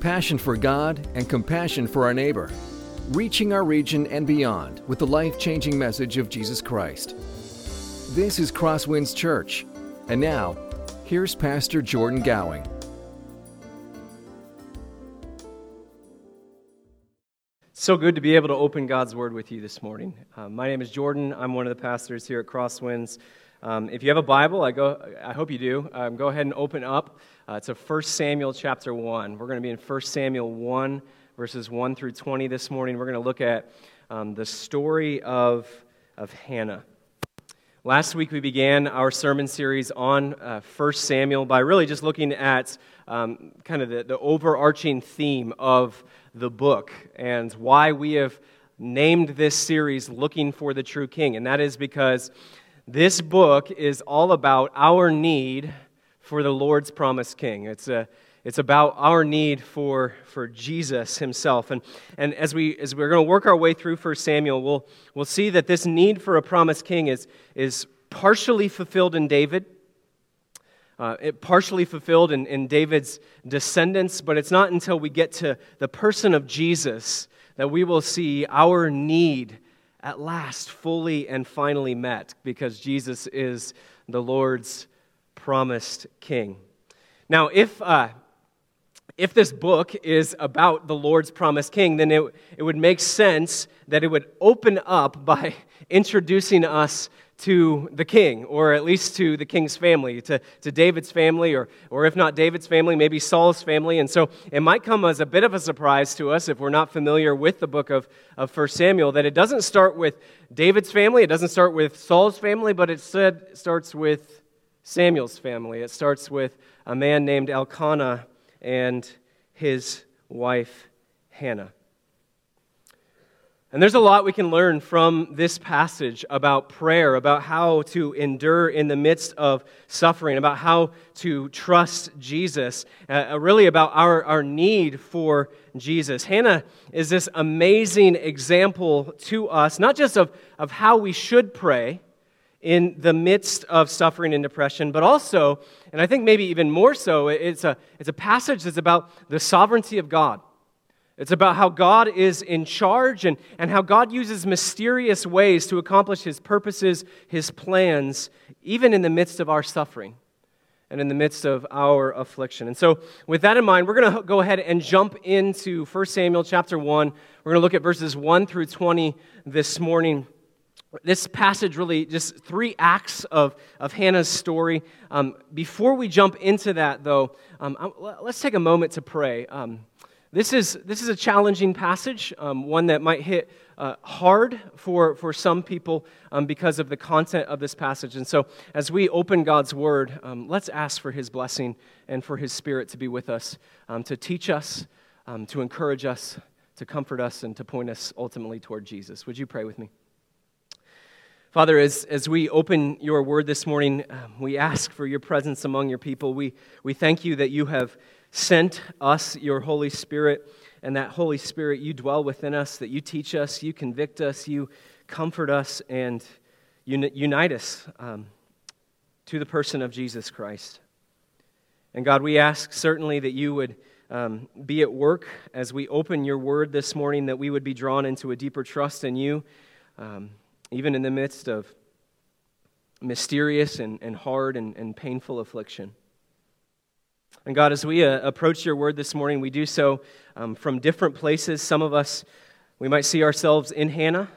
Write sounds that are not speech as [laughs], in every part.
passion for God and compassion for our neighbor, reaching our region and beyond with the life changing message of Jesus Christ. This is Crosswinds Church. And now, here's Pastor Jordan Gowing. So good to be able to open God's Word with you this morning. Uh, my name is Jordan. I'm one of the pastors here at Crosswinds. Um, if you have a Bible, I, go, I hope you do, um, go ahead and open up uh, to 1 Samuel chapter 1. We're going to be in 1 Samuel 1, verses 1 through 20 this morning. We're going to look at um, the story of, of Hannah. Last week, we began our sermon series on uh, 1 Samuel by really just looking at um, kind of the, the overarching theme of the book and why we have named this series Looking for the True King. And that is because this book is all about our need for the Lord's promised king. It's, a, it's about our need for, for Jesus himself. And, and as, we, as we're going to work our way through 1 Samuel, we'll, we'll see that this need for a promised king is, is partially fulfilled in David. Uh, it partially fulfilled in, in David's descendants, but it's not until we get to the person of Jesus that we will see our need at last fully and finally met because Jesus is the Lord's promised king. Now, if, uh, if this book is about the Lord's promised king, then it, it would make sense that it would open up by [laughs] introducing us to the king, or at least to the king's family, to, to David's family, or, or if not David's family, maybe Saul's family. And so it might come as a bit of a surprise to us if we're not familiar with the book of, of 1 Samuel that it doesn't start with David's family, it doesn't start with Saul's family, but it said, starts with Samuel's family. It starts with a man named Elkanah and his wife Hannah. And there's a lot we can learn from this passage about prayer, about how to endure in the midst of suffering, about how to trust Jesus, uh, uh, really about our, our need for Jesus. Hannah is this amazing example to us, not just of, of how we should pray in the midst of suffering and depression, but also, and I think maybe even more so, it's a, it's a passage that's about the sovereignty of God. It's about how God is in charge and, and how God uses mysterious ways to accomplish his purposes, his plans, even in the midst of our suffering and in the midst of our affliction. And so, with that in mind, we're going to go ahead and jump into 1 Samuel chapter 1. We're going to look at verses 1 through 20 this morning. This passage really just three acts of, of Hannah's story. Um, before we jump into that, though, um, let's take a moment to pray. Um, this is, this is a challenging passage, um, one that might hit uh, hard for, for some people um, because of the content of this passage. And so, as we open God's Word, um, let's ask for His blessing and for His Spirit to be with us, to teach us, to encourage us, to comfort us, and to point us ultimately toward Jesus. Would you pray with me? Father, as, as we open your word this morning, um, we ask for your presence among your people. We, we thank you that you have sent us your Holy Spirit, and that Holy Spirit, you dwell within us, that you teach us, you convict us, you comfort us, and unite us um, to the person of Jesus Christ. And God, we ask certainly that you would um, be at work as we open your word this morning, that we would be drawn into a deeper trust in you, um, even in the midst of mysterious and, and hard and, and painful affliction. And God, as we uh, approach your word this morning, we do so um, from different places. Some of us, we might see ourselves in Hannah,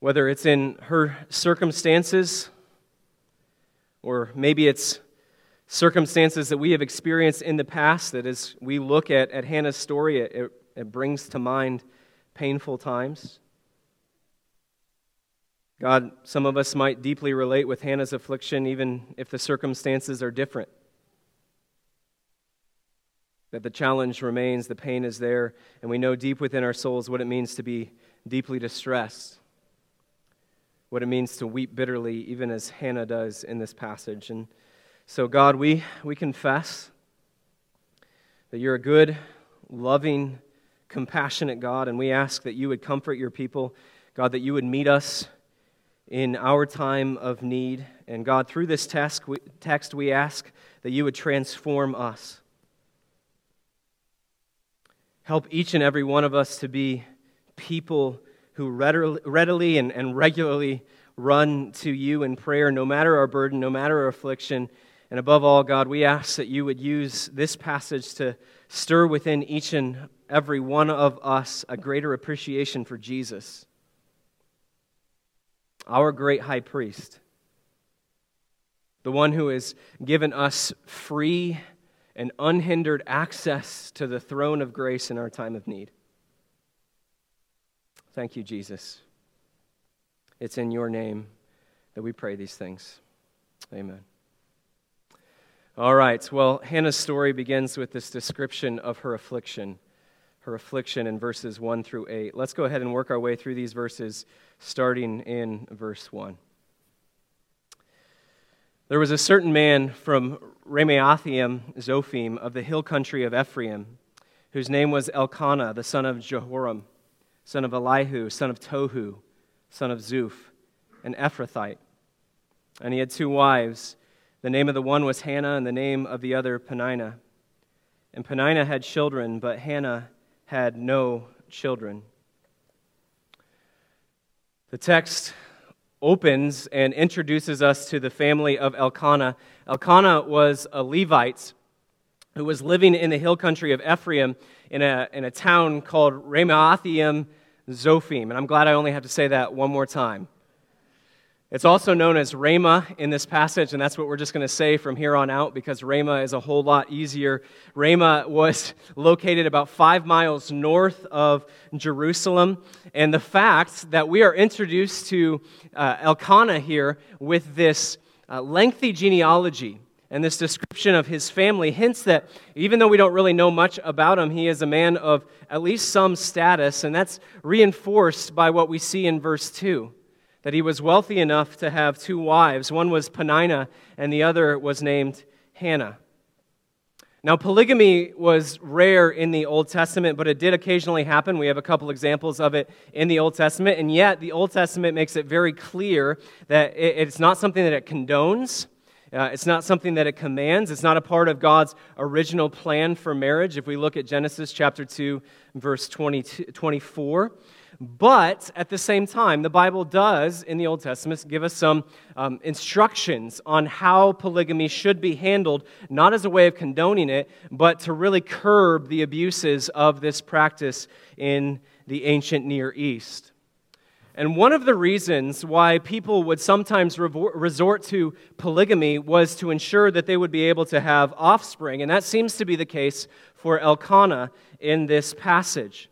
whether it's in her circumstances, or maybe it's circumstances that we have experienced in the past that as we look at, at Hannah's story, it, it, it brings to mind painful times. God, some of us might deeply relate with Hannah's affliction, even if the circumstances are different. That the challenge remains, the pain is there, and we know deep within our souls what it means to be deeply distressed, what it means to weep bitterly, even as Hannah does in this passage. And so, God, we, we confess that you're a good, loving, compassionate God, and we ask that you would comfort your people, God, that you would meet us in our time of need. And God, through this text we, text, we ask that you would transform us. Help each and every one of us to be people who readily and, and regularly run to you in prayer, no matter our burden, no matter our affliction. And above all, God, we ask that you would use this passage to stir within each and every one of us a greater appreciation for Jesus, our great high priest, the one who has given us free and unhindered access to the throne of grace in our time of need. Thank you, Jesus. It's in your name that we pray these things. Amen. All right, well, Hannah's story begins with this description of her affliction, her affliction in verses 1 through 8. Let's go ahead and work our way through these verses, starting in verse 1. There was a certain man from Ramathaim Zophim of the hill country of Ephraim, whose name was Elkanah, the son of Jeroham, son of Elihu, son of Tohu, son of Zuph, an Ephrathite. And he had two wives. The name of the one was Hannah, and the name of the other Peninnah. And Peninnah had children, but Hannah had no children. The text opens and introduces us to the family of Elkanah. Elkanah was a Levite who was living in the hill country of Ephraim in a, in a town called Ramathaim Zophim. And I'm glad I only have to say that one more time. It's also known as Ramah in this passage, and that's what we're just going to say from here on out because Ramah is a whole lot easier. Ramah was [laughs] located about five miles north of Jerusalem, and the fact that we are introduced to uh, Elkanah here with this uh, lengthy genealogy and this description of his family hints that even though we don't really know much about him, he is a man of at least some status, and that's reinforced by what we see in verse 2 that he was wealthy enough to have two wives. One was Peninnah, and the other was named Hannah. Now, polygamy was rare in the Old Testament, but it did occasionally happen. We have a couple examples of it in the Old Testament, and yet the Old Testament makes it very clear that it's not something that it condones. Uh, it's not something that it commands. It's not a part of God's original plan for marriage. If we look at Genesis chapter 2, verse 20, 24, but at the same time, the Bible does, in the Old Testament, give us some um, instructions on how polygamy should be handled, not as a way of condoning it, but to really curb the abuses of this practice in the ancient Near East. And one of the reasons why people would sometimes resort to polygamy was to ensure that they would be able to have offspring. And that seems to be the case for Elkanah in this passage.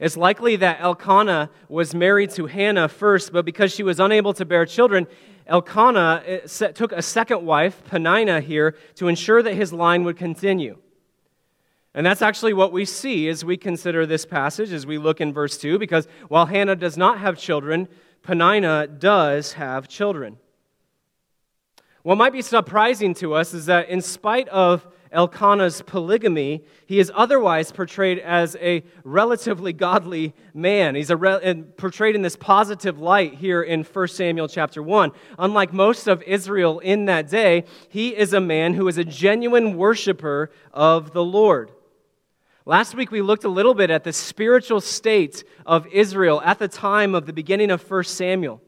It's likely that Elkanah was married to Hannah first, but because she was unable to bear children, Elkanah eh, took a second wife, Peninnah, here to ensure that his line would continue. And that's actually what we see as we consider this passage, as we look in verse 2, because while Hannah does not have children, Peninnah does have children. What might be surprising to us is that in spite of Elkanah's polygamy, he is otherwise portrayed as a relatively godly man. He's re- portrayed in this positive light here in 1 Samuel chapter 1. Unlike most of Israel in that day, he is a man who is a genuine worshiper of the Lord. Last week we looked a little bit at the spiritual state of Israel at the time of the beginning of 1 Samuel.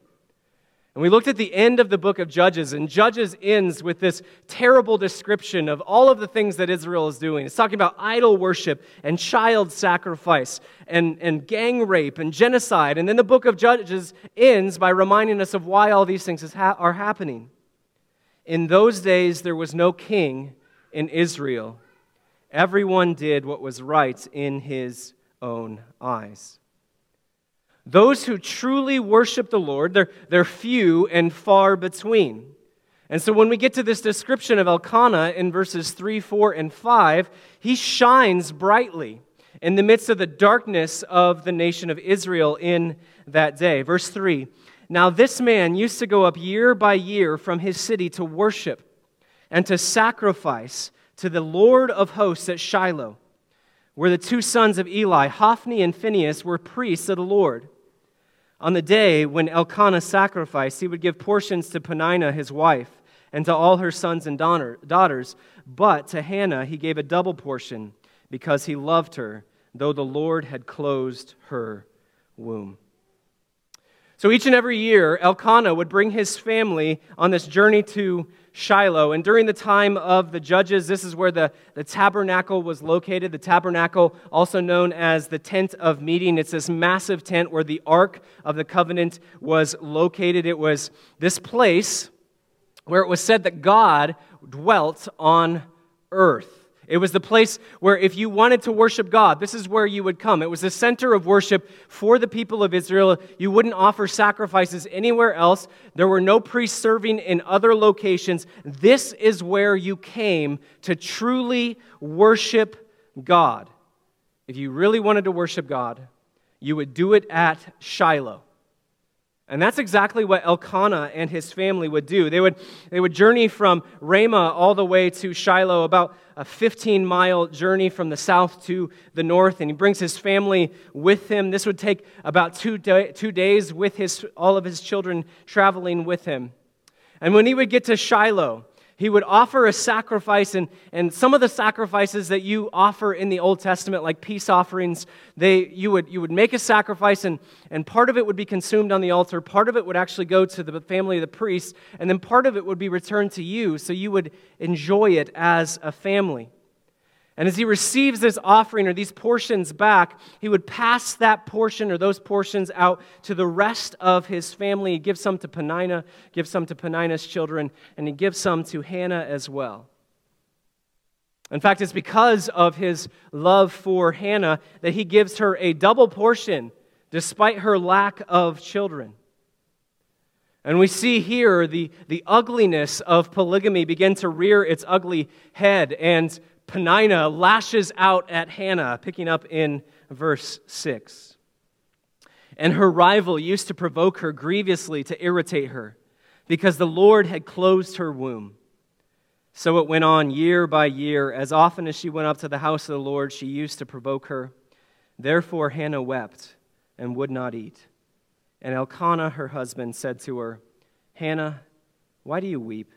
And we looked at the end of the book of Judges, and Judges ends with this terrible description of all of the things that Israel is doing. It's talking about idol worship and child sacrifice and, and gang rape and genocide. And then the book of Judges ends by reminding us of why all these things ha- are happening. In those days, there was no king in Israel, everyone did what was right in his own eyes. Those who truly worship the Lord, they're, they're few and far between. And so when we get to this description of Elkanah in verses 3, 4, and 5, he shines brightly in the midst of the darkness of the nation of Israel in that day. Verse 3 Now this man used to go up year by year from his city to worship and to sacrifice to the Lord of hosts at Shiloh, where the two sons of Eli, Hophni and Phinehas, were priests of the Lord. On the day when Elkanah sacrificed, he would give portions to Peninnah, his wife, and to all her sons and daughters, but to Hannah he gave a double portion because he loved her though the Lord had closed her womb. So each and every year, Elkanah would bring his family on this journey to Shiloh. And during the time of the judges, this is where the, the tabernacle was located. The tabernacle, also known as the tent of meeting, it's this massive tent where the ark of the covenant was located. It was this place where it was said that God dwelt on earth. It was the place where, if you wanted to worship God, this is where you would come. It was the center of worship for the people of Israel. You wouldn't offer sacrifices anywhere else. There were no priests serving in other locations. This is where you came to truly worship God. If you really wanted to worship God, you would do it at Shiloh. And that's exactly what Elkanah and his family would do. They would, they would journey from Ramah all the way to Shiloh, about a 15 mile journey from the south to the north. And he brings his family with him. This would take about two, day, two days with his, all of his children traveling with him. And when he would get to Shiloh, he would offer a sacrifice, and, and some of the sacrifices that you offer in the Old Testament, like peace offerings, they, you, would, you would make a sacrifice, and, and part of it would be consumed on the altar, part of it would actually go to the family of the priest, and then part of it would be returned to you, so you would enjoy it as a family. And as he receives this offering or these portions back, he would pass that portion or those portions out to the rest of his family. He gives some to Peninnah, gives some to Peninnah's children, and he gives some to Hannah as well. In fact, it's because of his love for Hannah that he gives her a double portion despite her lack of children. And we see here the, the ugliness of polygamy begin to rear its ugly head. And Peninnah lashes out at Hannah, picking up in verse 6. And her rival used to provoke her grievously to irritate her, because the Lord had closed her womb. So it went on year by year. As often as she went up to the house of the Lord, she used to provoke her. Therefore Hannah wept and would not eat. And Elkanah, her husband, said to her, Hannah, why do you weep?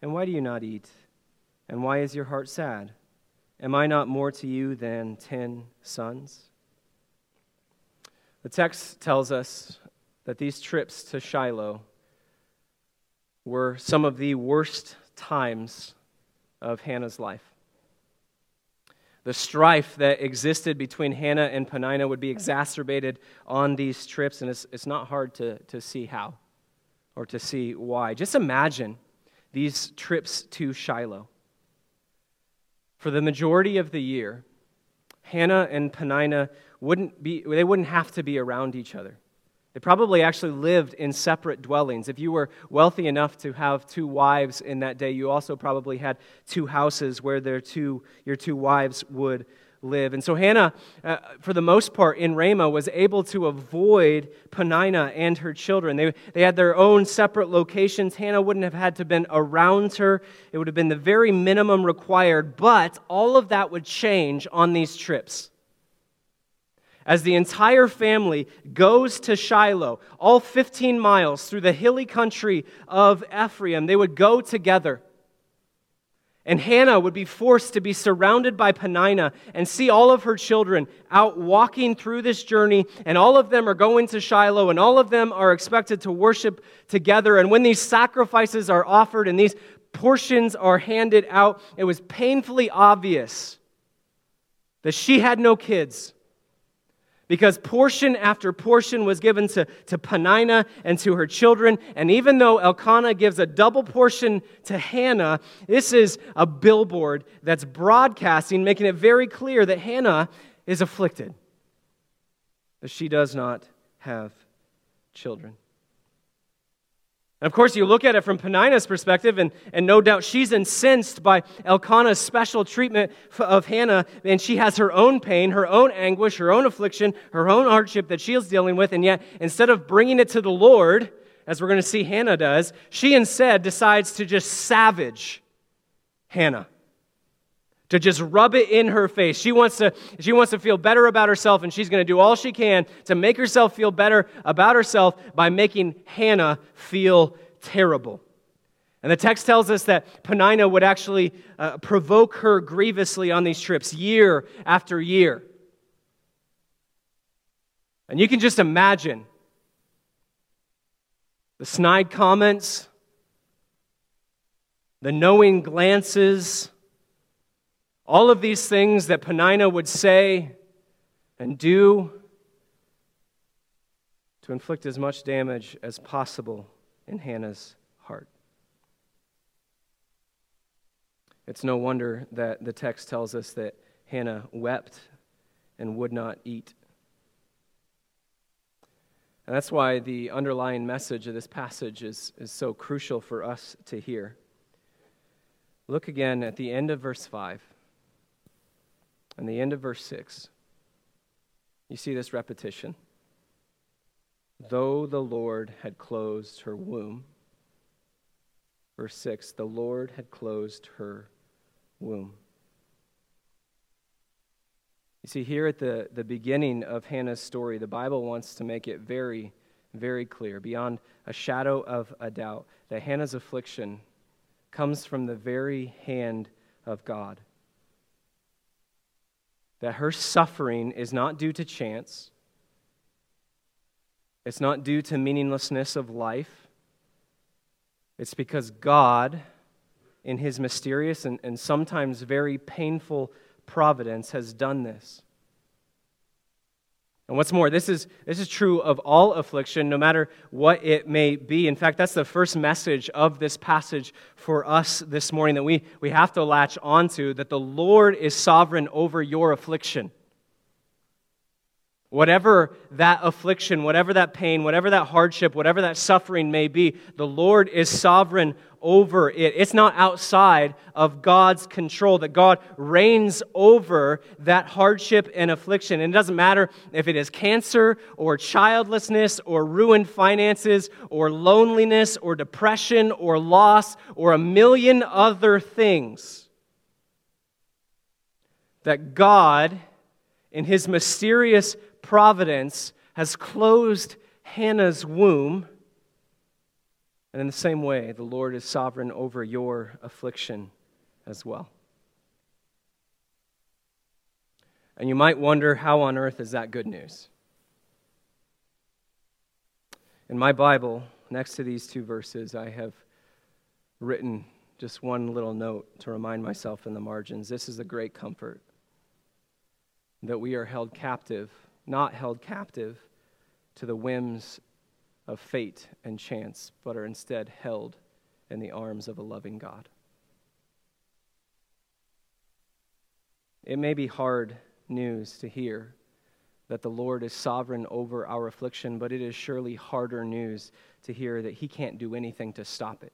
And why do you not eat? And why is your heart sad? Am I not more to you than ten sons? The text tells us that these trips to Shiloh were some of the worst times of Hannah's life. The strife that existed between Hannah and Peninnah would be exacerbated on these trips, and it's, it's not hard to, to see how or to see why. Just imagine these trips to Shiloh. For the majority of the year, Hannah and Peninnah wouldn't be, they wouldn't have to be around each other. They probably actually lived in separate dwellings. If you were wealthy enough to have two wives in that day, you also probably had two houses where their two, your two wives would live. And so Hannah, uh, for the most part, in Ramah, was able to avoid Peninnah and her children. They, they had their own separate locations. Hannah wouldn't have had to been around her. It would have been the very minimum required, but all of that would change on these trips. As the entire family goes to Shiloh, all 15 miles through the hilly country of Ephraim, they would go together. And Hannah would be forced to be surrounded by Peninnah and see all of her children out walking through this journey, and all of them are going to Shiloh, and all of them are expected to worship together. And when these sacrifices are offered and these portions are handed out, it was painfully obvious that she had no kids because portion after portion was given to, to Peninnah and to her children. And even though Elkanah gives a double portion to Hannah, this is a billboard that's broadcasting, making it very clear that Hannah is afflicted, that she does not have children. Of course, you look at it from Peninnah's perspective, and, and no doubt she's incensed by Elkanah's special treatment of Hannah, and she has her own pain, her own anguish, her own affliction, her own hardship that she is dealing with, and yet instead of bringing it to the Lord, as we're going to see Hannah does, she instead decides to just savage Hannah. To just rub it in her face. She wants to, she wants to feel better about herself, and she's going to do all she can to make herself feel better about herself by making Hannah feel terrible. And the text tells us that Peninnah would actually uh, provoke her grievously on these trips year after year. And you can just imagine the snide comments, the knowing glances, all of these things that Peninnah would say and do to inflict as much damage as possible in Hannah's heart. It's no wonder that the text tells us that Hannah wept and would not eat. And that's why the underlying message of this passage is, is so crucial for us to hear. Look again at the end of verse 5 and the end of verse 6. You see this repetition. Though the Lord had closed her womb, verse 6, the Lord had closed her womb. You see, here at the, the beginning of Hannah's story, the Bible wants to make it very, very clear, beyond a shadow of a doubt, that Hannah's affliction comes from the very hand of God. That her suffering is not due to chance, it's not due to meaninglessness of life. It's because God, in his mysterious and, and sometimes very painful providence has done this. And what's more, this is, this is true of all affliction, no matter what it may be. In fact, that's the first message of this passage for us this morning that we, we have to latch onto that the Lord is sovereign over your affliction. Whatever that affliction, whatever that pain, whatever that hardship, whatever that suffering may be, the Lord is sovereign over it. It's not outside of God's control, that God reigns over that hardship and affliction. And it doesn't matter if it is cancer or childlessness or ruined finances or loneliness or depression or loss or a million other things. That God, in His mysterious providence, has closed Hannah's womb and in the same way, the Lord is sovereign over your affliction as well. And you might wonder how on earth is that good news? In my Bible, next to these two verses, I have written just one little note to remind myself in the margins. This is a great comfort that we are held captive, not held captive to the whims of fate and chance, but are instead held in the arms of a loving God. It may be hard news to hear that the Lord is sovereign over our affliction, but it is surely harder news to hear that He can't do anything to stop it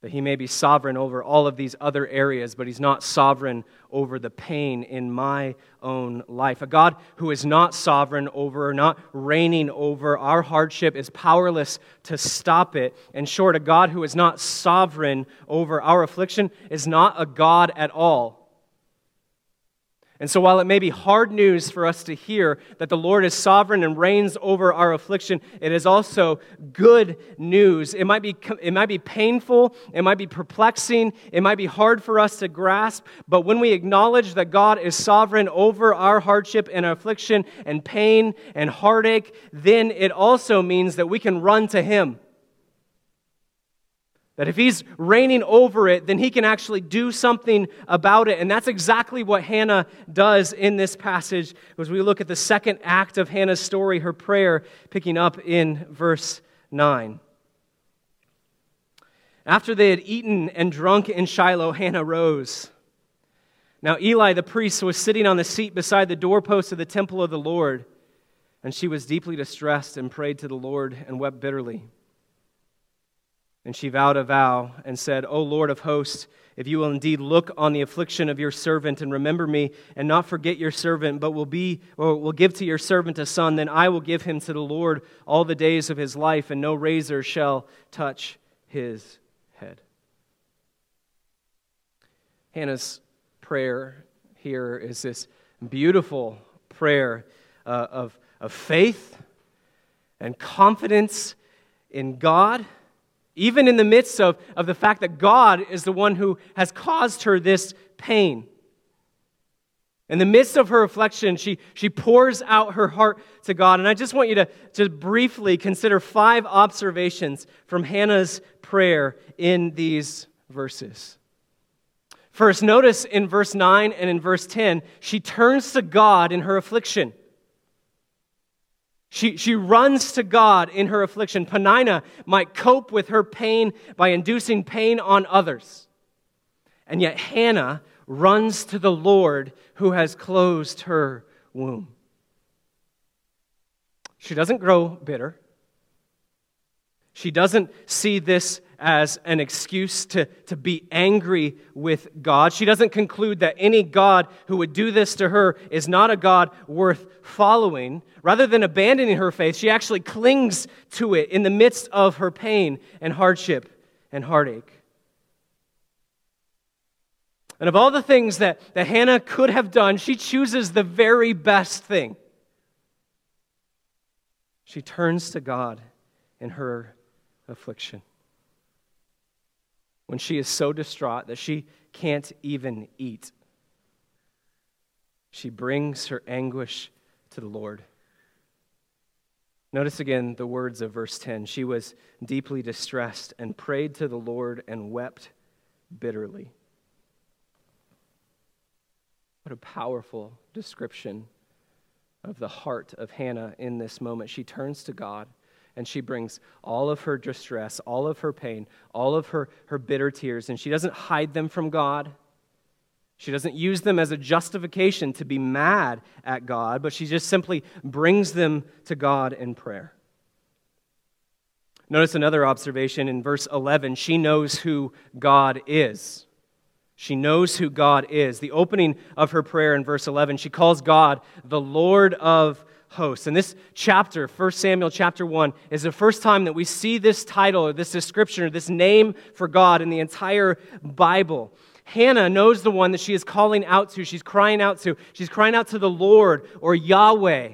that he may be sovereign over all of these other areas, but he's not sovereign over the pain in my own life. A God who is not sovereign over, not reigning over our hardship, is powerless to stop it. In short, a God who is not sovereign over our affliction is not a God at all. And so, while it may be hard news for us to hear that the Lord is sovereign and reigns over our affliction, it is also good news. It might be, it might be painful, it might be perplexing, it might be hard for us to grasp, but when we acknowledge that God is sovereign over our hardship and affliction and pain and heartache, then it also means that we can run to Him. That if he's reigning over it, then he can actually do something about it. And that's exactly what Hannah does in this passage as we look at the second act of Hannah's story, her prayer, picking up in verse 9. After they had eaten and drunk in Shiloh, Hannah rose. Now, Eli the priest was sitting on the seat beside the doorpost of the temple of the Lord, and she was deeply distressed and prayed to the Lord and wept bitterly. And she vowed a vow and said, O Lord of hosts, if you will indeed look on the affliction of your servant and remember me and not forget your servant, but will be or will give to your servant a son, then I will give him to the Lord all the days of his life, and no razor shall touch his head. Hannah's prayer here is this beautiful prayer uh, of, of faith and confidence in God even in the midst of, of the fact that God is the one who has caused her this pain. In the midst of her affliction, she, she pours out her heart to God. And I just want you to just briefly consider five observations from Hannah's prayer in these verses. First, notice in verse 9 and in verse 10, she turns to God in her affliction. She, she runs to God in her affliction. Peninnah might cope with her pain by inducing pain on others. And yet Hannah runs to the Lord who has closed her womb. She doesn't grow bitter. She doesn't see this as an excuse to, to be angry with God. She doesn't conclude that any God who would do this to her is not a God worth following. Rather than abandoning her faith, she actually clings to it in the midst of her pain and hardship and heartache. And of all the things that, that Hannah could have done, she chooses the very best thing. She turns to God in her affliction. When she is so distraught that she can't even eat, she brings her anguish to the Lord. Notice again the words of verse 10. She was deeply distressed and prayed to the Lord and wept bitterly. What a powerful description of the heart of Hannah in this moment. She turns to God and she brings all of her distress, all of her pain, all of her, her bitter tears, and she doesn't hide them from God. She doesn't use them as a justification to be mad at God, but she just simply brings them to God in prayer. Notice another observation in verse 11. She knows who God is. She knows who God is. The opening of her prayer in verse 11, she calls God the Lord of hosts. And this chapter, 1 Samuel chapter 1, is the first time that we see this title or this description or this name for God in the entire Bible. Hannah knows the one that she is calling out to, she's crying out to. She's crying out to the Lord or Yahweh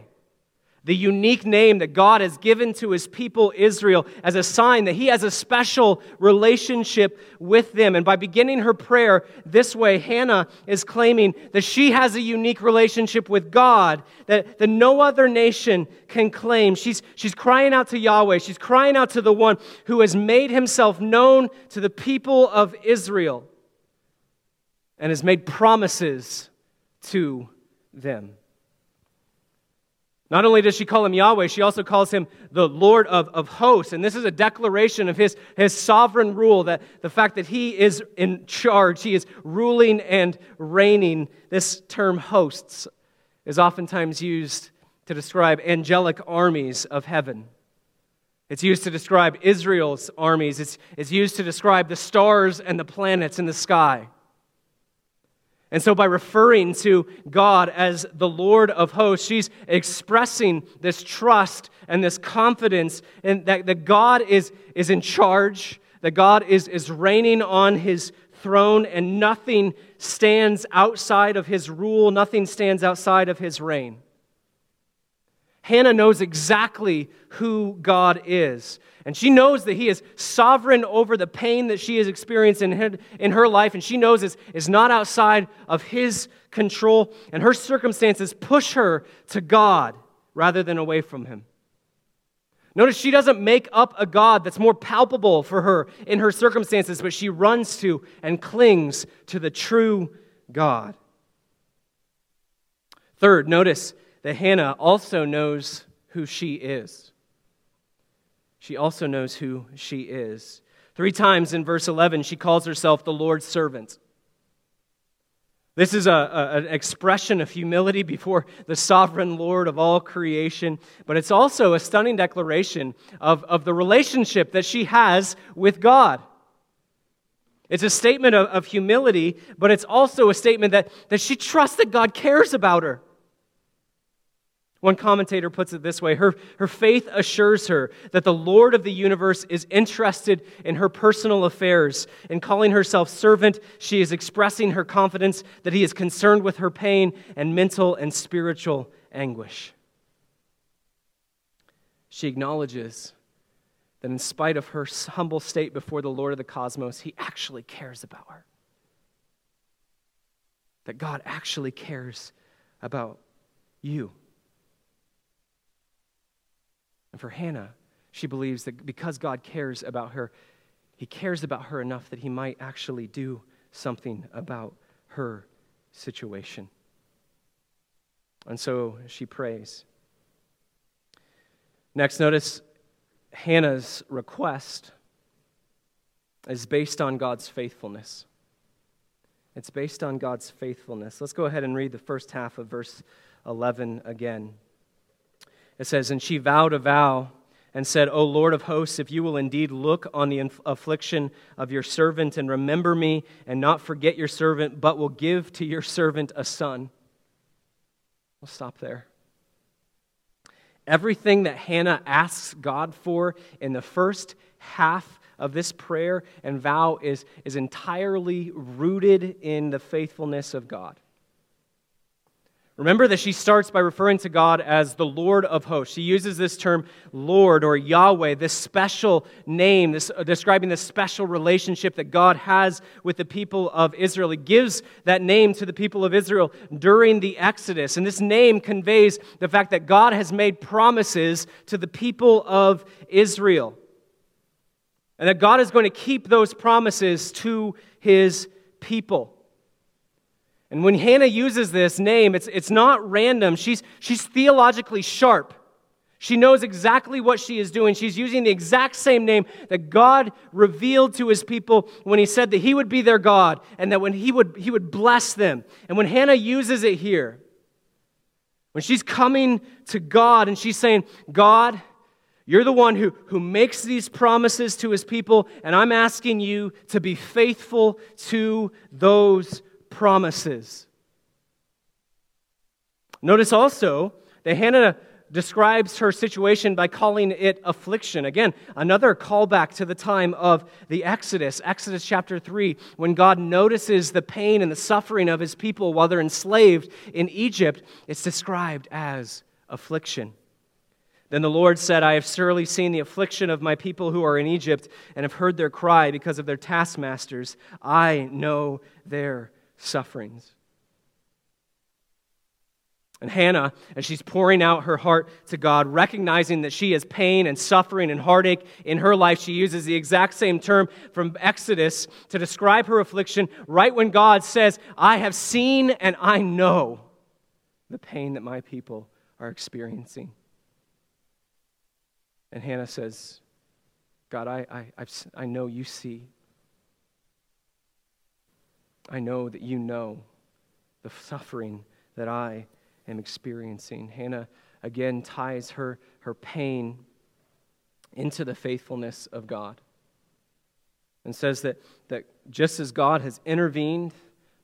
the unique name that God has given to his people Israel as a sign that he has a special relationship with them. And by beginning her prayer this way, Hannah is claiming that she has a unique relationship with God that, that no other nation can claim. She's, she's crying out to Yahweh. She's crying out to the one who has made himself known to the people of Israel and has made promises to them. Not only does she call him Yahweh, she also calls him the Lord of, of hosts. And this is a declaration of his, his sovereign rule, that the fact that he is in charge, he is ruling and reigning. This term hosts is oftentimes used to describe angelic armies of heaven. It's used to describe Israel's armies. It's, it's used to describe the stars and the planets in the sky. And so, by referring to God as the Lord of hosts, she's expressing this trust and this confidence that, that God is, is in charge, that God is, is reigning on his throne, and nothing stands outside of his rule, nothing stands outside of his reign. Hannah knows exactly who God is. And she knows that He is sovereign over the pain that she has experienced in her, in her life, and she knows is, is not outside of His control. And her circumstances push her to God rather than away from Him. Notice she doesn't make up a God that's more palpable for her in her circumstances, but she runs to and clings to the true God. Third, notice that Hannah also knows who she is. She also knows who she is. Three times in verse 11, she calls herself the Lord's servant. This is a, a, an expression of humility before the sovereign Lord of all creation, but it's also a stunning declaration of, of the relationship that she has with God. It's a statement of, of humility, but it's also a statement that, that she trusts that God cares about her. One commentator puts it this way her, her faith assures her that the Lord of the universe is interested in her personal affairs. In calling herself servant, she is expressing her confidence that he is concerned with her pain and mental and spiritual anguish. She acknowledges that in spite of her humble state before the Lord of the cosmos, he actually cares about her. That God actually cares about you. And for Hannah, she believes that because God cares about her, he cares about her enough that he might actually do something about her situation. And so she prays. Next, notice Hannah's request is based on God's faithfulness. It's based on God's faithfulness. Let's go ahead and read the first half of verse 11 again. It says, And she vowed a vow and said, O Lord of hosts, if you will indeed look on the affliction of your servant and remember me and not forget your servant, but will give to your servant a son. We'll stop there. Everything that Hannah asks God for in the first half of this prayer and vow is, is entirely rooted in the faithfulness of God. Remember that she starts by referring to God as the Lord of hosts. She uses this term Lord or Yahweh, this special name, this, uh, describing the special relationship that God has with the people of Israel. He gives that name to the people of Israel during the Exodus. And this name conveys the fact that God has made promises to the people of Israel. And that God is going to keep those promises to his people. And when Hannah uses this name, it's, it's not random. She's, she's theologically sharp. She knows exactly what she is doing. She's using the exact same name that God revealed to his people when he said that he would be their God and that when he would, he would bless them. And when Hannah uses it here, when she's coming to God and she's saying, God, you're the one who, who makes these promises to his people, and I'm asking you to be faithful to those promises. Notice also that Hannah describes her situation by calling it affliction. Again, another callback to the time of the Exodus, Exodus chapter 3, when God notices the pain and the suffering of his people while they're enslaved in Egypt. It's described as affliction. Then the Lord said, I have surely seen the affliction of my people who are in Egypt and have heard their cry because of their taskmasters. I know their sufferings. And Hannah, as she's pouring out her heart to God, recognizing that she has pain and suffering and heartache in her life, she uses the exact same term from Exodus to describe her affliction right when God says, I have seen and I know the pain that my people are experiencing. And Hannah says, God, I, I, I've, I know you see. I know that you know the suffering that I am experiencing. Hannah again ties her, her pain into the faithfulness of God and says that, that just as God has intervened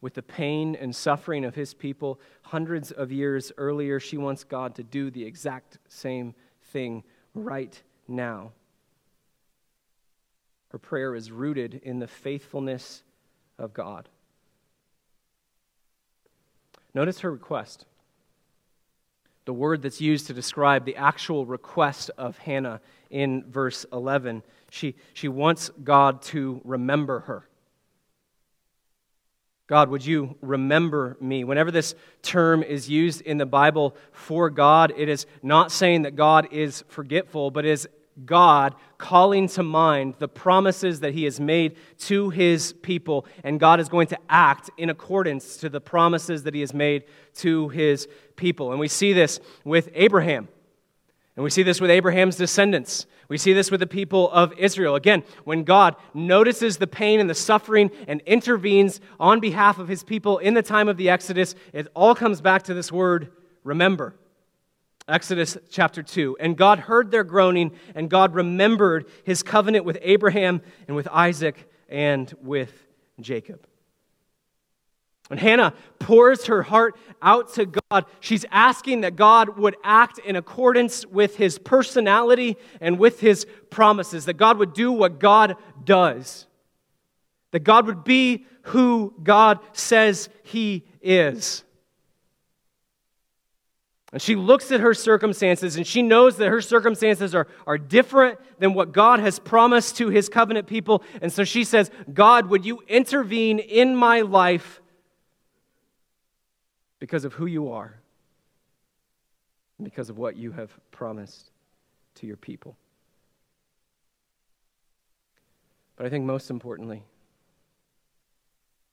with the pain and suffering of his people hundreds of years earlier, she wants God to do the exact same thing right now. Her prayer is rooted in the faithfulness of God. Notice her request. The word that's used to describe the actual request of Hannah in verse 11. She, she wants God to remember her. God, would you remember me? Whenever this term is used in the Bible for God, it is not saying that God is forgetful, but is God calling to mind the promises that He has made to His people, and God is going to act in accordance to the promises that He has made to His people. And we see this with Abraham, and we see this with Abraham's descendants. We see this with the people of Israel. Again, when God notices the pain and the suffering and intervenes on behalf of His people in the time of the Exodus, it all comes back to this word remember. Exodus chapter 2. And God heard their groaning, and God remembered his covenant with Abraham and with Isaac and with Jacob. When Hannah pours her heart out to God, she's asking that God would act in accordance with his personality and with his promises, that God would do what God does, that God would be who God says he is. And she looks at her circumstances and she knows that her circumstances are, are different than what God has promised to his covenant people. And so she says, God, would you intervene in my life because of who you are because of what you have promised to your people. But I think most importantly,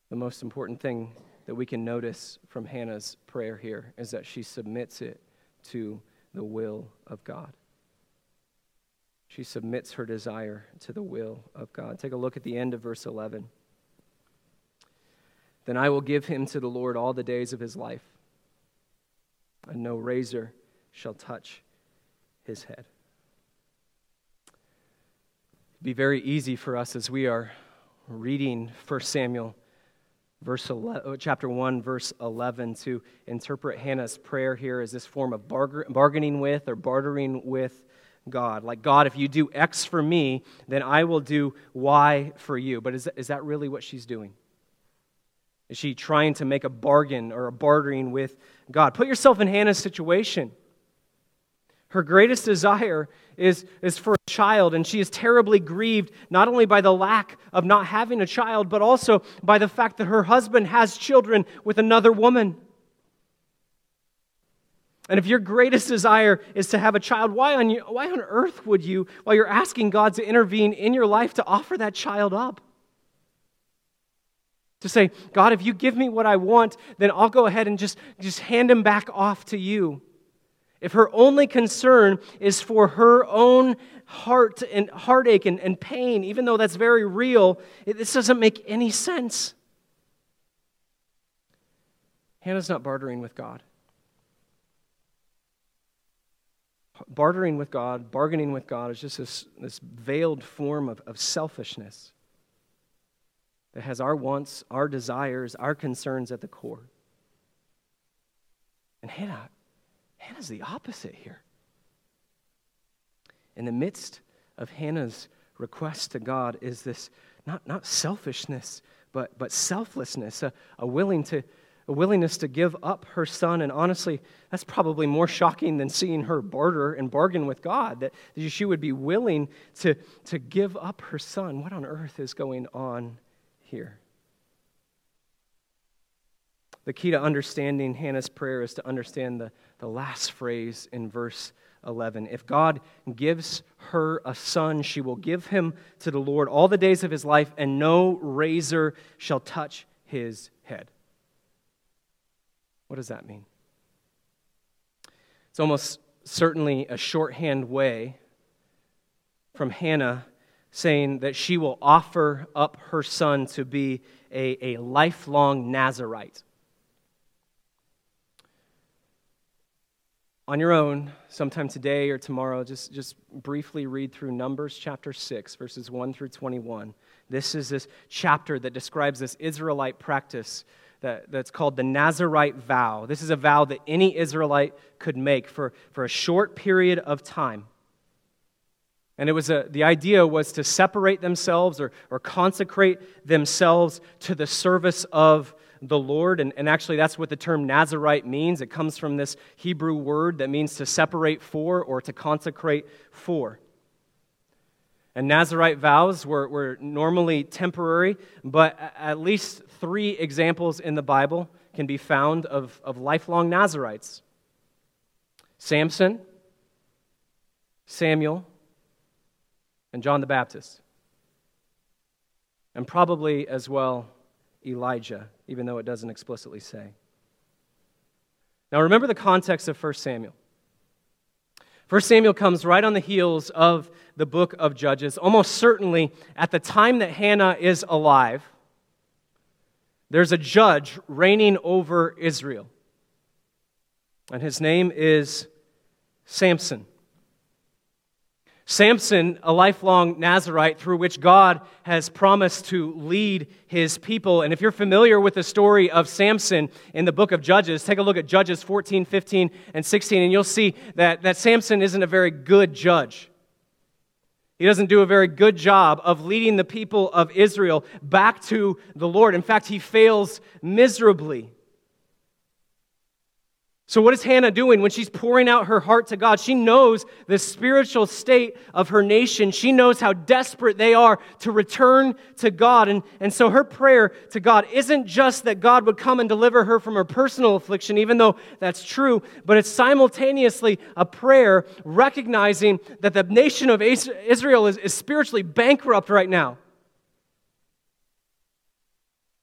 the most important thing that we can notice from Hannah's prayer here is that she submits it to the will of God. She submits her desire to the will of God. Take a look at the end of verse 11. Then I will give him to the Lord all the days of his life, and no razor shall touch his head. It'd be very easy for us as we are reading 1 Samuel verse 11, uh, chapter 1 verse 11 to interpret hannah's prayer here as this form of bargaining with or bartering with god. Like god if you do x for me then i will do y for you. But is is that really what she's doing? Is she trying to make a bargain or a bartering with god? Put yourself in hannah's situation her greatest desire is, is for a child, and she is terribly grieved not only by the lack of not having a child, but also by the fact that her husband has children with another woman. And if your greatest desire is to have a child, why on, you, why on earth would you, while you're asking God to intervene in your life, to offer that child up? To say, God, if you give me what I want, then I'll go ahead and just, just hand him back off to you. If her only concern is for her own heart and heartache and, and pain, even though that's very real, it, this doesn't make any sense. Hannah's not bartering with God. Bartering with God, bargaining with God is just this, this veiled form of, of selfishness that has our wants, our desires, our concerns at the core. And Hannah, Hannah's the opposite here. In the midst of Hannah's request to God is this not, not selfishness, but, but selflessness, a, a, willing to, a willingness to give up her son. And honestly, that's probably more shocking than seeing her barter and bargain with God, that she would be willing to, to give up her son. What on earth is going on here? The key to understanding Hannah's prayer is to understand the, the last phrase in verse 11. If God gives her a son, she will give him to the Lord all the days of his life, and no razor shall touch his head. What does that mean? It's almost certainly a shorthand way from Hannah saying that she will offer up her son to be a, a lifelong Nazarite. On your own, sometime today or tomorrow, just, just briefly read through Numbers chapter 6, verses 1 through 21. This is this chapter that describes this Israelite practice that, that's called the Nazarite vow. This is a vow that any Israelite could make for, for a short period of time. And it was a, the idea was to separate themselves or, or consecrate themselves to the service of the Lord. And, and actually, that's what the term Nazarite means. It comes from this Hebrew word that means to separate for or to consecrate for. And Nazarite vows were, were normally temporary, but at least three examples in the Bible can be found of, of lifelong Nazarites Samson, Samuel, and John the Baptist. And probably as well Elijah, even though it doesn't explicitly say. Now, remember the context of 1 Samuel. 1 Samuel comes right on the heels of the book of Judges. Almost certainly, at the time that Hannah is alive, there's a judge reigning over Israel. And his name is Samson. Samson, a lifelong Nazarite through which God has promised to lead his people. And if you're familiar with the story of Samson in the book of Judges, take a look at Judges 14, 15, and 16, and you'll see that, that Samson isn't a very good judge. He doesn't do a very good job of leading the people of Israel back to the Lord. In fact, he fails miserably. So, what is Hannah doing when she's pouring out her heart to God? She knows the spiritual state of her nation. She knows how desperate they are to return to God. And, and so, her prayer to God isn't just that God would come and deliver her from her personal affliction, even though that's true, but it's simultaneously a prayer recognizing that the nation of Israel is, is spiritually bankrupt right now.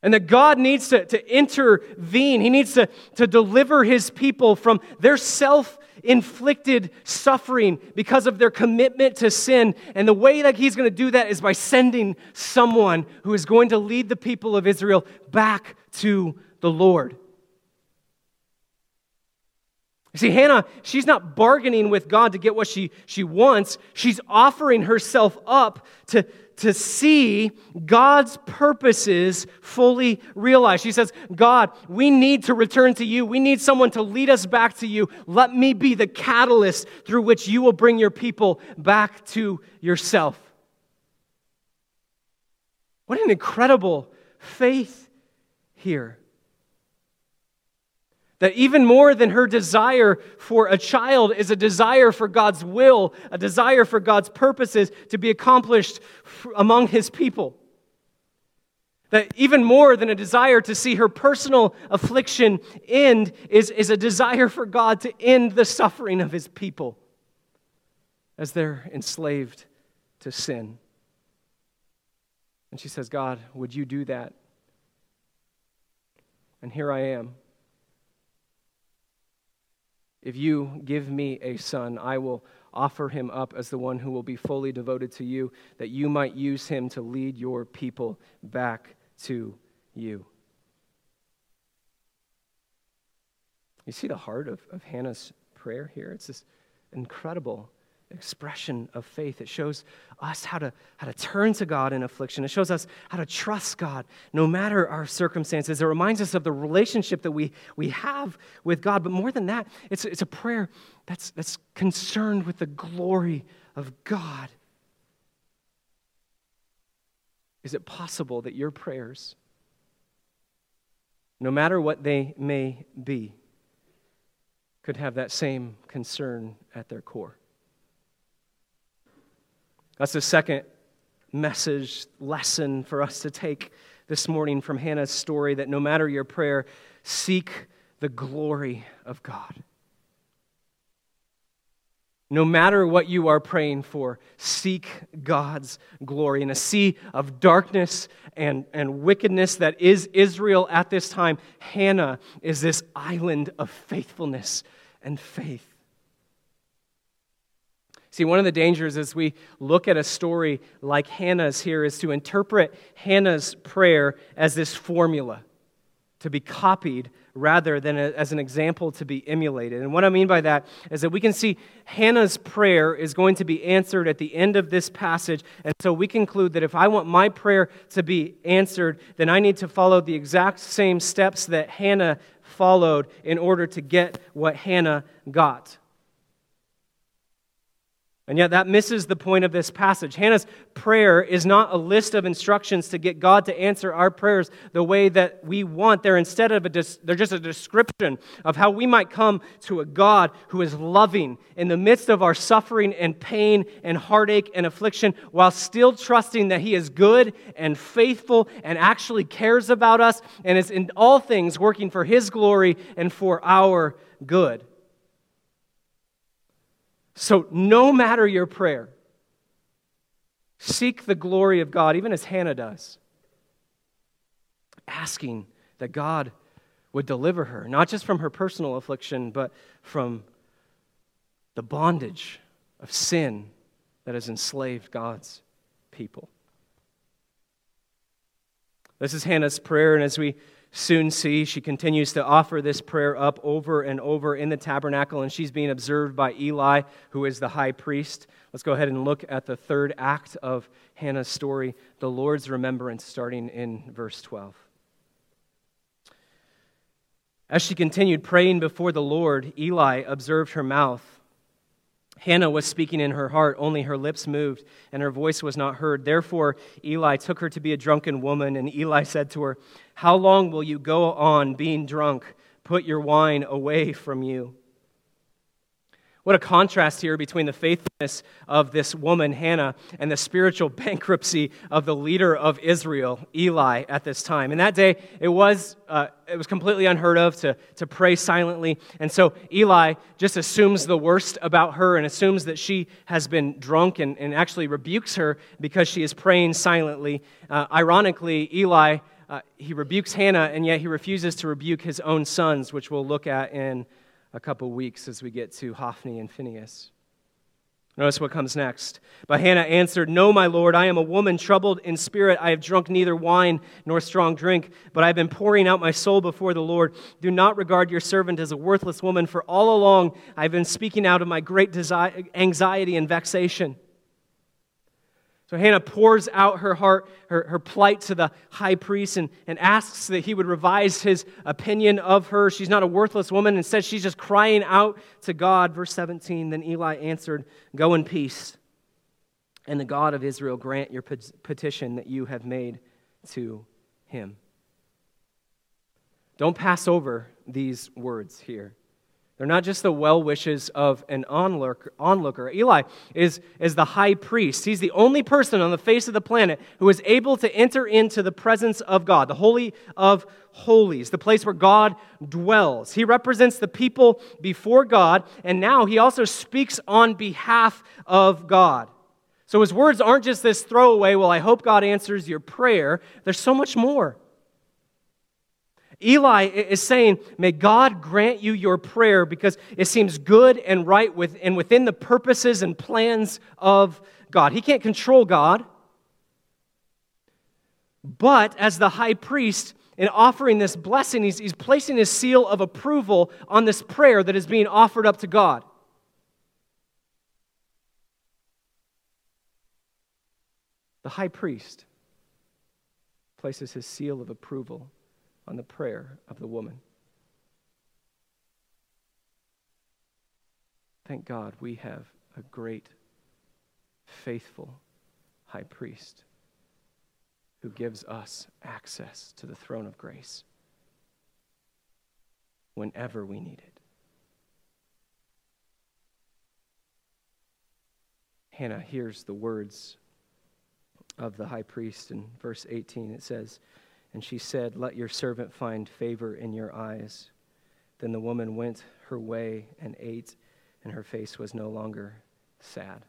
And that God needs to, to intervene. He needs to, to deliver his people from their self inflicted suffering because of their commitment to sin. And the way that he's going to do that is by sending someone who is going to lead the people of Israel back to the Lord. See, Hannah, she's not bargaining with God to get what she, she wants. She's offering herself up to, to see God's purposes fully realized. She says, God, we need to return to you. We need someone to lead us back to you. Let me be the catalyst through which you will bring your people back to yourself. What an incredible faith here that even more than her desire for a child is a desire for God's will, a desire for God's purposes to be accomplished among his people. That even more than a desire to see her personal affliction end is, is a desire for God to end the suffering of his people as they're enslaved to sin. And she says, God, would you do that? And here I am. If you give me a son, I will offer him up as the one who will be fully devoted to you, that you might use him to lead your people back to you. You see the heart of, of Hannah's prayer here? It's this incredible expression of faith. It shows us how to, how to turn to God in affliction. It shows us how to trust God no matter our circumstances. It reminds us of the relationship that we, we have with God. But more than that, it's, it's a prayer that's, that's concerned with the glory of God. Is it possible that your prayers, no matter what they may be, could have that same concern at their core? That's the second message, lesson for us to take this morning from Hannah's story that no matter your prayer, seek the glory of God. No matter what you are praying for, seek God's glory. In a sea of darkness and, and wickedness that is Israel at this time, Hannah is this island of faithfulness and faith. See, one of the dangers as we look at a story like Hannah's here is to interpret Hannah's prayer as this formula to be copied rather than as an example to be emulated. And what I mean by that is that we can see Hannah's prayer is going to be answered at the end of this passage. And so we conclude that if I want my prayer to be answered, then I need to follow the exact same steps that Hannah followed in order to get what Hannah got. And yet, that misses the point of this passage. Hannah's prayer is not a list of instructions to get God to answer our prayers the way that we want. They're instead of a, they're just a description of how we might come to a God who is loving in the midst of our suffering and pain and heartache and affliction, while still trusting that He is good and faithful and actually cares about us and is in all things working for His glory and for our good. So, no matter your prayer, seek the glory of God, even as Hannah does, asking that God would deliver her, not just from her personal affliction, but from the bondage of sin that has enslaved God's people. This is Hannah's prayer, and as we soon see she continues to offer this prayer up over and over in the tabernacle, and she's being observed by Eli, who is the high priest. Let's go ahead and look at the third act of Hannah's story, the Lord's remembrance, starting in verse 12. As she continued praying before the Lord, Eli observed her mouth. Hannah was speaking in her heart, only her lips moved, and her voice was not heard. Therefore, Eli took her to be a drunken woman, and Eli said to her, How long will you go on being drunk? put your wine away from you. What a contrast here between the faithfulness of this woman, Hannah, and the spiritual [laughs] bankruptcy of the leader of Israel, Eli, at this time. In that day, it was, uh, it was completely unheard of to, to pray silently. And so Eli just assumes the worst about her and assumes that she has been drunk and, and actually rebukes her because she is praying silently. Uh, ironically, Eli, uh, he rebukes Hannah, and yet he refuses to rebuke his own sons, which we'll look at in a couple weeks as we get to Hophni and Phinehas. Notice what comes next. But Hannah answered, No, my Lord, I am a woman troubled in spirit. I have drunk neither wine nor strong drink, but I have been pouring out my soul before the Lord. Do not regard your servant as a worthless woman, for all along I have been speaking out of my great anxiety and vexation. So Hannah pours out her heart, her, her plight to the high priest and, and asks that he would revise his opinion of her. She's not a worthless woman. Instead, she's just crying out to God. Verse 17 Then Eli answered, Go in peace, and the God of Israel grant your petition that you have made to him. Don't pass over these words here. They're not just the well wishes of an onlooker. Eli is, is the high priest. He's the only person on the face of the planet who is able to enter into the presence of God, the Holy of Holies, the place where God dwells. He represents the people before God, and now he also speaks on behalf of God. So his words aren't just this throwaway, well, I hope God answers your prayer. There's so much more. Eli is saying, May God grant you your prayer because it seems good and right with, and within the purposes and plans of God. He can't control God. But as the high priest, in offering this blessing, he's, he's placing his seal of approval on this prayer that is being offered up to God. The high priest places his seal of approval on the prayer of the woman. Thank God we have a great, faithful high priest who gives us access to the throne of grace whenever we need it. Hannah hears the words of the high priest in verse 18. It says, and she said, Let your servant find favor in your eyes. Then the woman went her way and ate, and her face was no longer sad.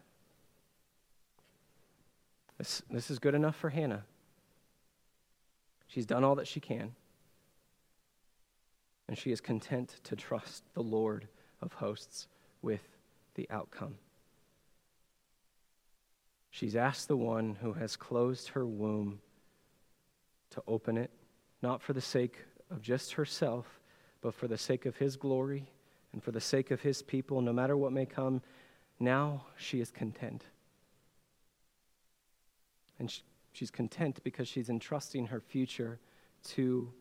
This, this is good enough for Hannah. She's done all that she can. And she is content to trust the Lord of hosts with the outcome. She's asked the one who has closed her womb to open it, not for the sake of just herself, but for the sake of His glory and for the sake of His people, no matter what may come. Now she is content. And she's content because she's entrusting her future to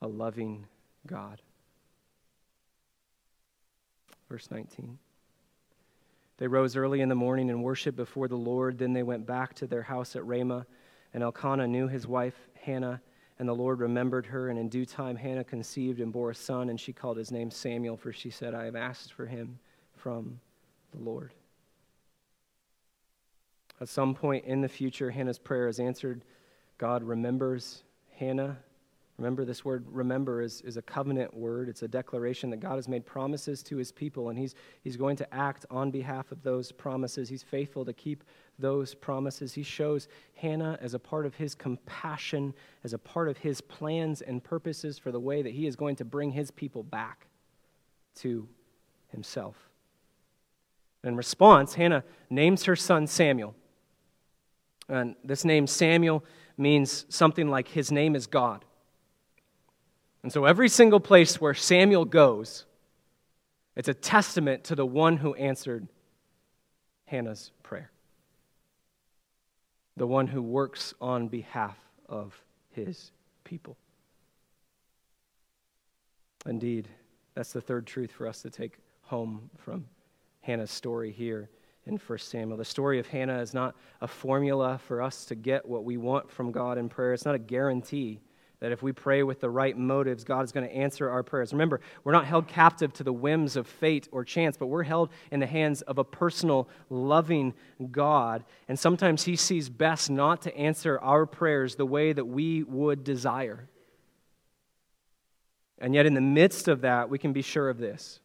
a loving God. Verse 19. They rose early in the morning and worshiped before the Lord. Then they went back to their house at Ramah. And Elkanah knew his wife Hannah, and the Lord remembered her. And in due time, Hannah conceived and bore a son, and she called his name Samuel, for she said, I have asked for him from the Lord. At some point in the future, Hannah's prayer is answered. God remembers Hannah Remember, this word remember is, is a covenant word. It's a declaration that God has made promises to his people, and he's, he's going to act on behalf of those promises. He's faithful to keep those promises. He shows Hannah as a part of his compassion, as a part of his plans and purposes for the way that he is going to bring his people back to himself. In response, Hannah names her son Samuel. And this name, Samuel, means something like his name is God. And so every single place where Samuel goes, it's a testament to the one who answered Hannah's prayer, the one who works on behalf of his people. Indeed, that's the third truth for us to take home from Hannah's story here in 1 Samuel. The story of Hannah is not a formula for us to get what we want from God in prayer, it's not a guarantee that if we pray with the right motives, God is going to answer our prayers. Remember, we're not held captive to the whims of fate or chance, but we're held in the hands of a personal, loving God. And sometimes He sees best not to answer our prayers the way that we would desire. And yet, in the midst of that, we can be sure of this.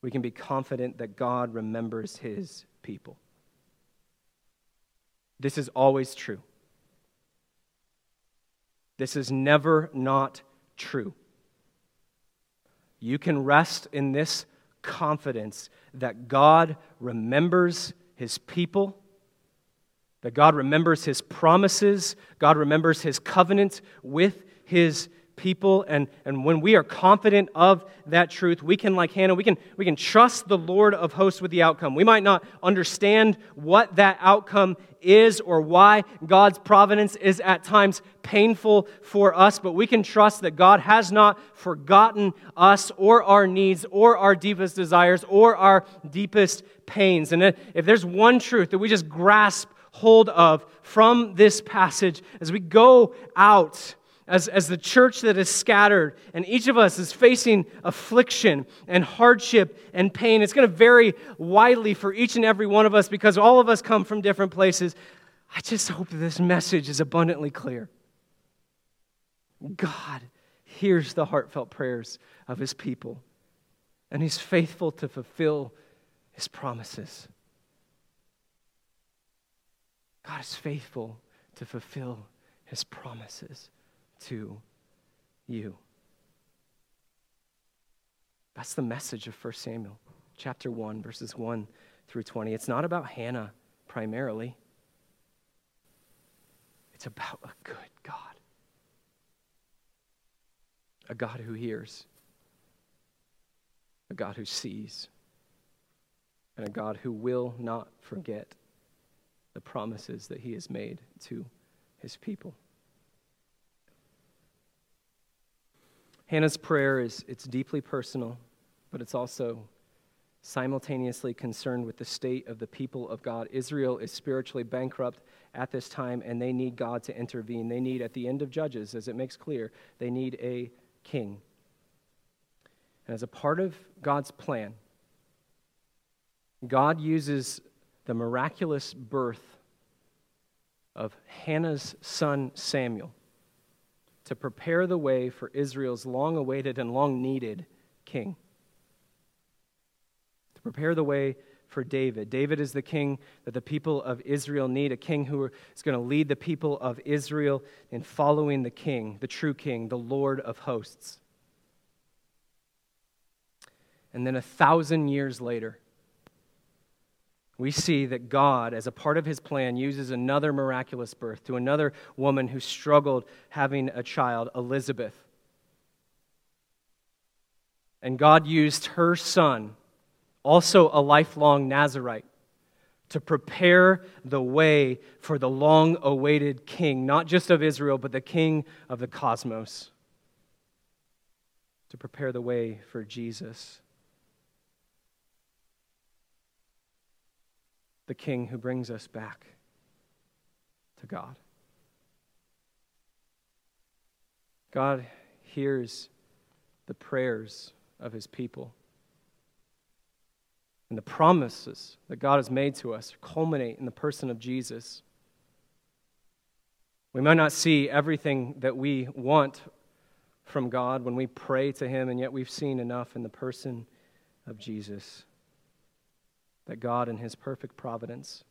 We can be confident that God remembers His people. This is always true. This is never not true. You can rest in this confidence that God remembers his people, that God remembers his promises, God remembers his covenant with his people. And, and when we are confident of that truth, we can, like Hannah, we can, we can trust the Lord of hosts with the outcome. We might not understand what that outcome is or why God's providence is at times painful for us, but we can trust that God has not forgotten us or our needs or our deepest desires or our deepest pains. And if there's one truth that we just grasp hold of from this passage as we go out as, as the church that is scattered, and each of us is facing affliction and hardship and pain. It's going to vary widely for each and every one of us because all of us come from different places. I just hope this message is abundantly clear. God hears the heartfelt prayers of his people, and he's faithful to fulfill his promises. God is faithful to fulfill his promises to you. That's the message of 1 Samuel, chapter 1, verses 1 through 20. It's not about Hannah primarily, it's about a good God. A God who hears, a God who sees, and a God who will not forget the promises that he has made to his people. Hannah's prayer is it's deeply personal, but it's also simultaneously concerned with the state of the people of God. Israel is spiritually bankrupt at this time, and they need God to intervene. They need, at the end of Judges, as it makes clear, they need a king. And as a part of God's plan, God uses the miraculous birth of Hannah's son Samuel to prepare the way for Israel's long awaited and long needed king. To prepare the way for David. David is the king that the people of Israel need, a king who is going to lead the people of Israel in following the king, the true king, the Lord of hosts. And then a thousand years later, we see that God, as a part of his plan, uses another miraculous birth to another woman who struggled having a child, Elizabeth. And God used her son, also a lifelong Nazarite, to prepare the way for the long awaited king, not just of Israel, but the king of the cosmos. To prepare the way for Jesus. The King who brings us back to God. God hears the prayers of his people. And the promises that God has made to us culminate in the person of Jesus. We might not see everything that we want from God when we pray to him, and yet we've seen enough in the person of Jesus that God, in His perfect providence,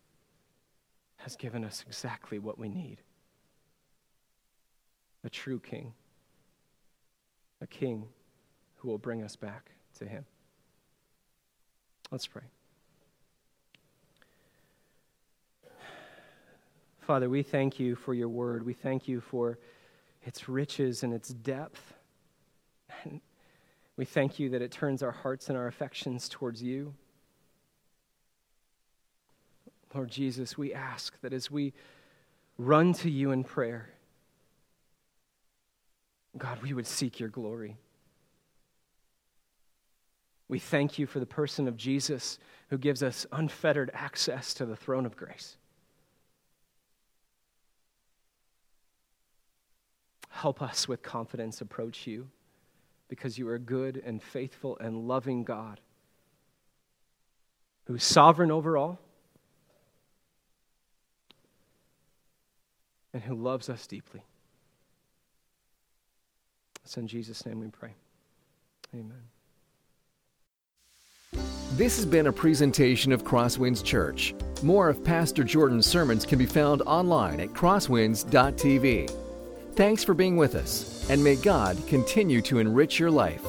has given us exactly what we need a true King, a King who will bring us back to Him. Let's pray. Father, we thank you for your word. We thank you for its riches and its depth. And we thank you that it turns our hearts and our affections towards you. Lord Jesus, we ask that as we run to you in prayer, God, we would seek your glory. We thank you for the person of Jesus who gives us unfettered access to the throne of grace. help us with confidence approach you because you are a good and faithful and loving God who's sovereign over all and who loves us deeply. It's in Jesus' name we pray. Amen. This has been a presentation of Crosswinds Church. More of Pastor Jordan's sermons can be found online at crosswinds.tv. Thanks for being with us, and may God continue to enrich your life.